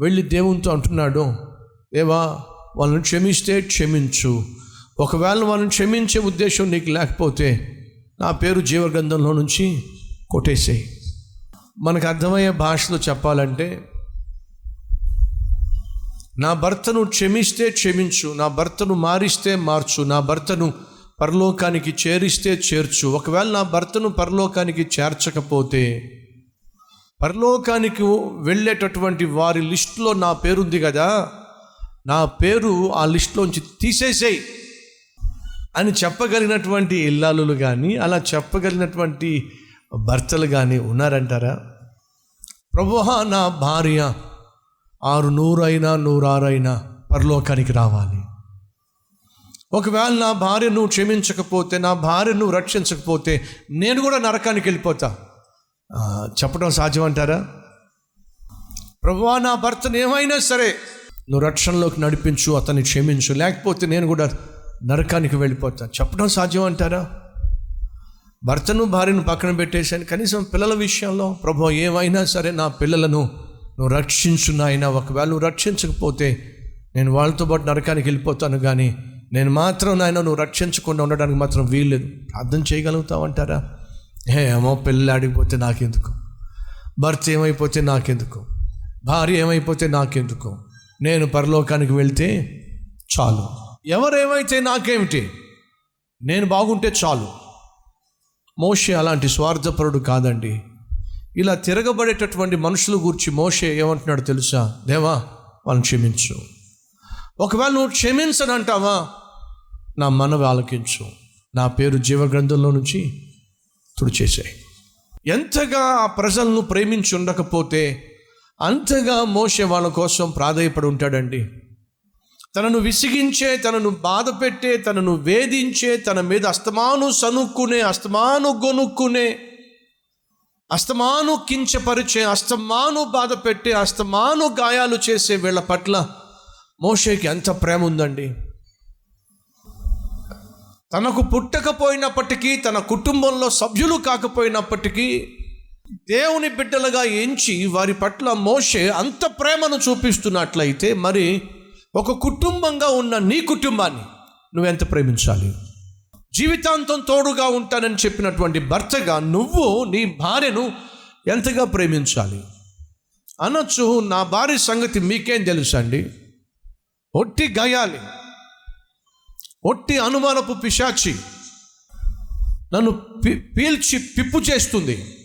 వెళ్ళి దేవునితో అంటున్నాడు దేవా వాళ్ళని క్షమిస్తే క్షమించు. ఒకవేళ వాళ్ళని క్షమించే ఉద్దేశం నీకు లేకపోతే నా పేరు జీవగ్రంథంలో నుంచి కొట్టేసేయి. మనకు అర్థమయ్యే భాషలో చెప్పాలంటే నా భర్తను క్షమిస్తే క్షమించు నా భర్తను మారిస్తే మార్చు నా భర్తను పరలోకానికి చేరిస్తే చేర్చు. ఒకవేళ నా భర్తను పరలోకానికి చేర్చకపోతే పరలోకానికి వెళ్ళేటటువంటి వారి లిస్టులో నా పేరుంది కదా నా పేరు ఆ లిస్టులోంచి తీసేసేయి అని చెప్పగలిగినటువంటి ఇల్లాలు కానీ అలా చెప్పగలిగినటువంటి భర్తలు కానీ ఉన్నారంటారా? ప్రభుహా నా భార్య ఆరు నూరైనా నూరారైనా పరలోకానికి రావాలి. ఒకవేళ నా భార్య నువ్వు క్షమించకపోతే నా భార్య నువ్వు రక్షించకపోతే నేను కూడా నరకానికి వెళ్ళిపోతా. చెప్పడం సాధ్యం అంటారా ప్రభువా నా భర్తను ఏమైనా సరే నువ్వు రక్షణలోకి నడిపించు అతన్ని క్షమించు లేకపోతే నేను కూడా నరకానికి వెళ్ళిపోతా. చెప్పడం సాధ్యం అంటారా భర్తను భార్యను పక్కన పెట్టేశాను. కనీసం పిల్లల విషయంలో ప్రభు ఏమైనా సరే నా పిల్లలను నువ్వు రక్షించు నాయన. ఒకవేళ నువ్వు రక్షించకపోతే నేను వాళ్ళతో పాటు నరకానికి వెళ్ళిపోతాను కానీ నేను మాత్రం నాయన నువ్వు రక్షించకుండా ఉండడానికి మాత్రం వీల్లేదు. ప్రార్థన చేయగలుగుతావంటారా? హే ఏమో పిల్లలు ఆడిపోతే నాకెందుకు? భర్త ఏమైపోతే నాకెందుకు? భార్య ఏమైపోతే నాకెందుకు? నేను పరలోకానికి వెళ్తే చాలు. ఎవరేమైతే నాకేమిటి? నేను బాగుంటే చాలు. మోషే అలాంటి స్వార్థపరుడు కాదండి. ఇలా తిరగబడేటటువంటి మనుషుల గురించి మోషే ఏమంటున్నాడు తెలుసా? దేవా వాళ్ళని క్షమించు. ఒకవేళ నువ్వు క్షమించనంటావా? నా మనవి ఆలకించు. నా పేరు జీవగ్రంథంలో నుంచి తుడిచేశాయి ఎంతగా ఆ ప్రజలను ప్రేమించి ఉండకపోతే అంతగా మోసే వాళ్ళ కోసం ప్రాధాయపడి ఉంటాడండి. తనను విసిగించే తనను బాధ పెట్టే తనను వేధించే తన మీద అస్తమాను సనుక్కునే అస్తమాను గొనుక్కునే అస్తమాను కించపరిచే అస్తమాను బాధ పెట్టే అస్తమాను గాయాలు చేసే వీళ్ళ పట్ల మోషేకి ఎంత ప్రేమ ఉందండి. తనకు పుట్టకపోయినప్పటికీ తన కుటుంబంలో సభ్యులు కాకపోయినప్పటికీ దేవుని బిడ్డలుగా ఎంచి వారి పట్ల మోషే అంత ప్రేమను చూపిస్తున్నట్లయితే మరి ఒక కుటుంబంగా ఉన్న నీ కుటుంబాన్ని నువ్వెంత ప్రేమించాలి? జీవితాంతం తోడుగా ఉంటానని చెప్పినటువంటి భర్తగా నువ్వు నీ భార్యను ఎంతగా ప్రేమించాలి? అనొచ్చు నా భార్య సంగతి మీకేం తెలుసండి? ఒట్టి గయాలి. ఒట్టి అనుమానపు పిశాచి నన్ను పి పీల్చి పిప్పు చేస్తుంది.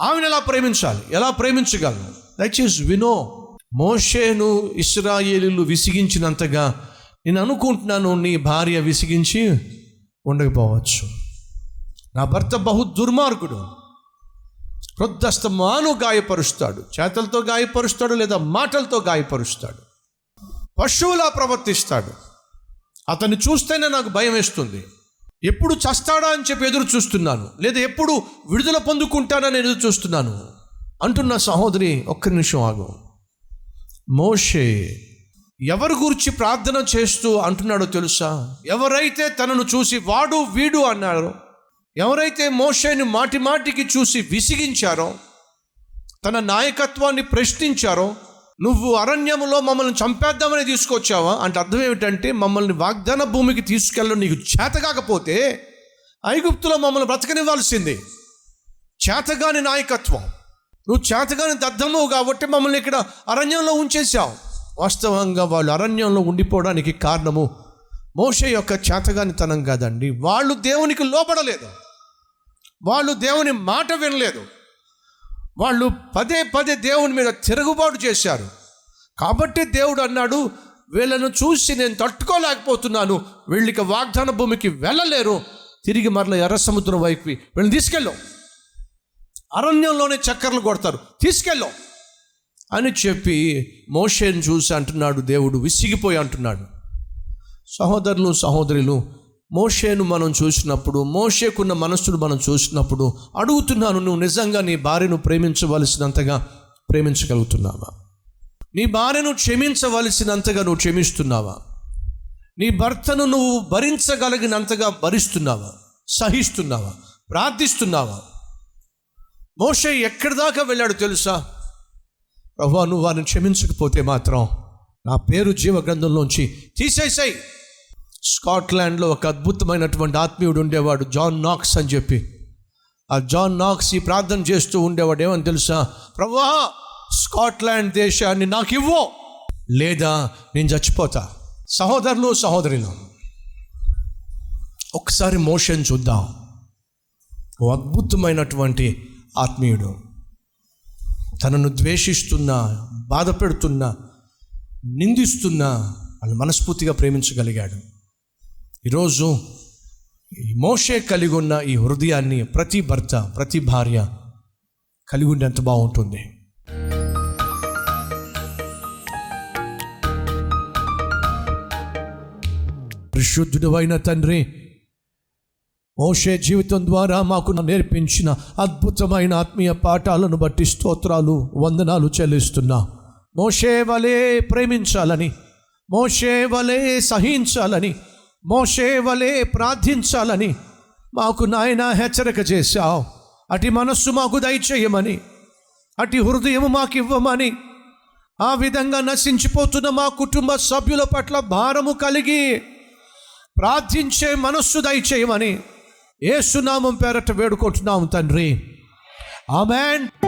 ఆమెను ఎలా ప్రేమించాలి? ఎలా ప్రేమించగలను? దయచేసి వినో మోషేను ఇస్రాయేలీలు విసిగించినంతగా నేను అనుకుంటున్నాను నీ భార్య విసిగించి ఉండకపోవచ్చు. నా భర్త బహు దుర్మార్గుడు. వృద్ధస్తమాను గాయపరుస్తాడు. చేతలతో గాయపరుస్తాడు లేదా మాటలతో గాయపరుస్తాడు. పశువులా ప్రవర్తిస్తాడు. అతన్ని చూస్తేనే నాకు భయం వేస్తుంది. ఎప్పుడు చస్తాడా అని చెప్పి ఎదురు చూస్తున్నాను. లేదా ఎప్పుడు విడుదల పొందుకుంటానని ఎదురు చూస్తున్నాను. అంటున్న సహోదరి ఒక్క నిమిషం ఆగు. మోషే ఎవరి గురించి ప్రార్థన చేస్తూ అంటున్నాడో తెలుసా? ఎవరైతే తనను చూసి వాడు వీడు అన్నారో ఎవరైతే మోషేని మాటి మాటికి చూసి విసిగించారో తన నాయకత్వాన్ని ప్రశ్నించారో నువ్వు అరణ్యములో మమ్మల్ని చంపేద్దామని తీసుకొచ్చావా? అంటే అర్థం ఏమిటంటే మమ్మల్ని వాగ్దాన భూమికి తీసుకెళ్ళడం నీకు చేత కాకపోతే ఐగుప్తులో మమ్మల్ని బ్రతకనివ్వాల్సింది. చేతగాని నాయకత్వం. నువ్వు చేతగాని దద్దము కాబట్టి మమ్మల్ని ఇక్కడ అరణ్యంలో ఉంచేశావు. వాస్తవంగా వాళ్ళు అరణ్యంలో ఉండిపోవడానికి కారణము మోష యొక్క చేతగానితనం కాదండి. వాళ్ళు దేవునికి లోపడలేదు వాళ్ళు దేవుని మాట వినలేదు. వాళ్ళు పదే పదే దేవుని మీద తిరుగుబాటు చేశారు. కాబట్టి దేవుడు అన్నాడు వీళ్ళను చూసి నేను తట్టుకోలేకపోతున్నాను. వీళ్ళకి వాగ్దాన భూమికి వెళ్ళలేరు. తిరిగి మరల ఎర్ర సముద్రం వైపు వీళ్ళని తీసుకెళ్ళాం. అరణ్యంలోనే చక్కర్లు కొడతారు. తీసుకెళ్ళాం అని చెప్పి మోషేను చూసి అంటున్నాడు దేవుడు విసిగిపోయి అంటున్నాడు. సహోదరులు సహోదరులు మోషేను మనం చూసినప్పుడు మోషేకున్న మనస్సును మనం చూసినప్పుడు అడుగుతున్నాను నువ్వు నిజంగా నీ భార్యను ప్రేమించవలసినంతగా ప్రేమించగలుగుతున్నావా? నీ భార్యను క్షమించవలసినంతగా నువ్వు క్షమిస్తున్నావా? నీ భర్తను నువ్వు భరించగలిగినంతగా భరిస్తున్నావా? సహిస్తున్నావా? ప్రార్థిస్తున్నావా? మోషే ఎక్కడి దాకా వెళ్ళాడు తెలుసా? ప్రభు నువ్వు వారిని క్షమించకపోతే మాత్రం నా పేరు జీవ గ్రంథంలోంచి తీసేసాయి. స్కాట్లాండ్లో ఒక అద్భుతమైనటువంటి ఆత్మీయుడు ఉండేవాడు జాన్ నాక్స్ అని చెప్పి. ఆ జాన్ నాక్స్ ఈ ప్రార్థన చేస్తూ ఉండేవాడు ఏమని తెలుసా? ప్రభా స్కాట్లాండ్ దేశాన్ని నాకు ఇవ్వు. లేదా నేను చచ్చిపోతా. సహోదరులు సహోదరులు ఒకసారి మోషన్ చూద్దాం. ఓ అద్భుతమైనటువంటి ఆత్మీయుడు. తనను ద్వేషిస్తున్న బాధ పెడుతున్న నిందిస్తున్న వాళ్ళు మనస్ఫూర్తిగా ప్రేమించగలిగాడు. ఈరోజు ఈ మోషే కలిగి ఉన్న ఈ హృదయాన్ని ప్రతి భర్త ప్రతి భార్య కలిగి ఉంటే ఎంత బాగుంటుంది. పరిశుద్ధుడు అయిన తండ్రి మోషే జీవితం ద్వారా మాకు నేర్పించిన అద్భుతమైన ఆత్మీయ పాఠాలను బట్టి స్తోత్రాలు వందనాలు చెల్లిస్తున్నా. మోషే వలే ప్రేమించాలని మోషే వలే సహించాలని మోషే వలే ప్రార్థించాలని మాకు నాయన హెచ్చరిక చేశావు. అటు మనస్సు మాకు దయచేయమని అటు హృదయం మాకు ఇవ్వమని ఆ విధంగా నశించిపోతున్న మా కుటుంబ సభ్యుల పట్ల భారము కలిగి ప్రార్థించే మనస్సు దయచేయమని ఏసునామం పేరట వేడుకుంటున్నాము తండ్రి. ఆమెన్.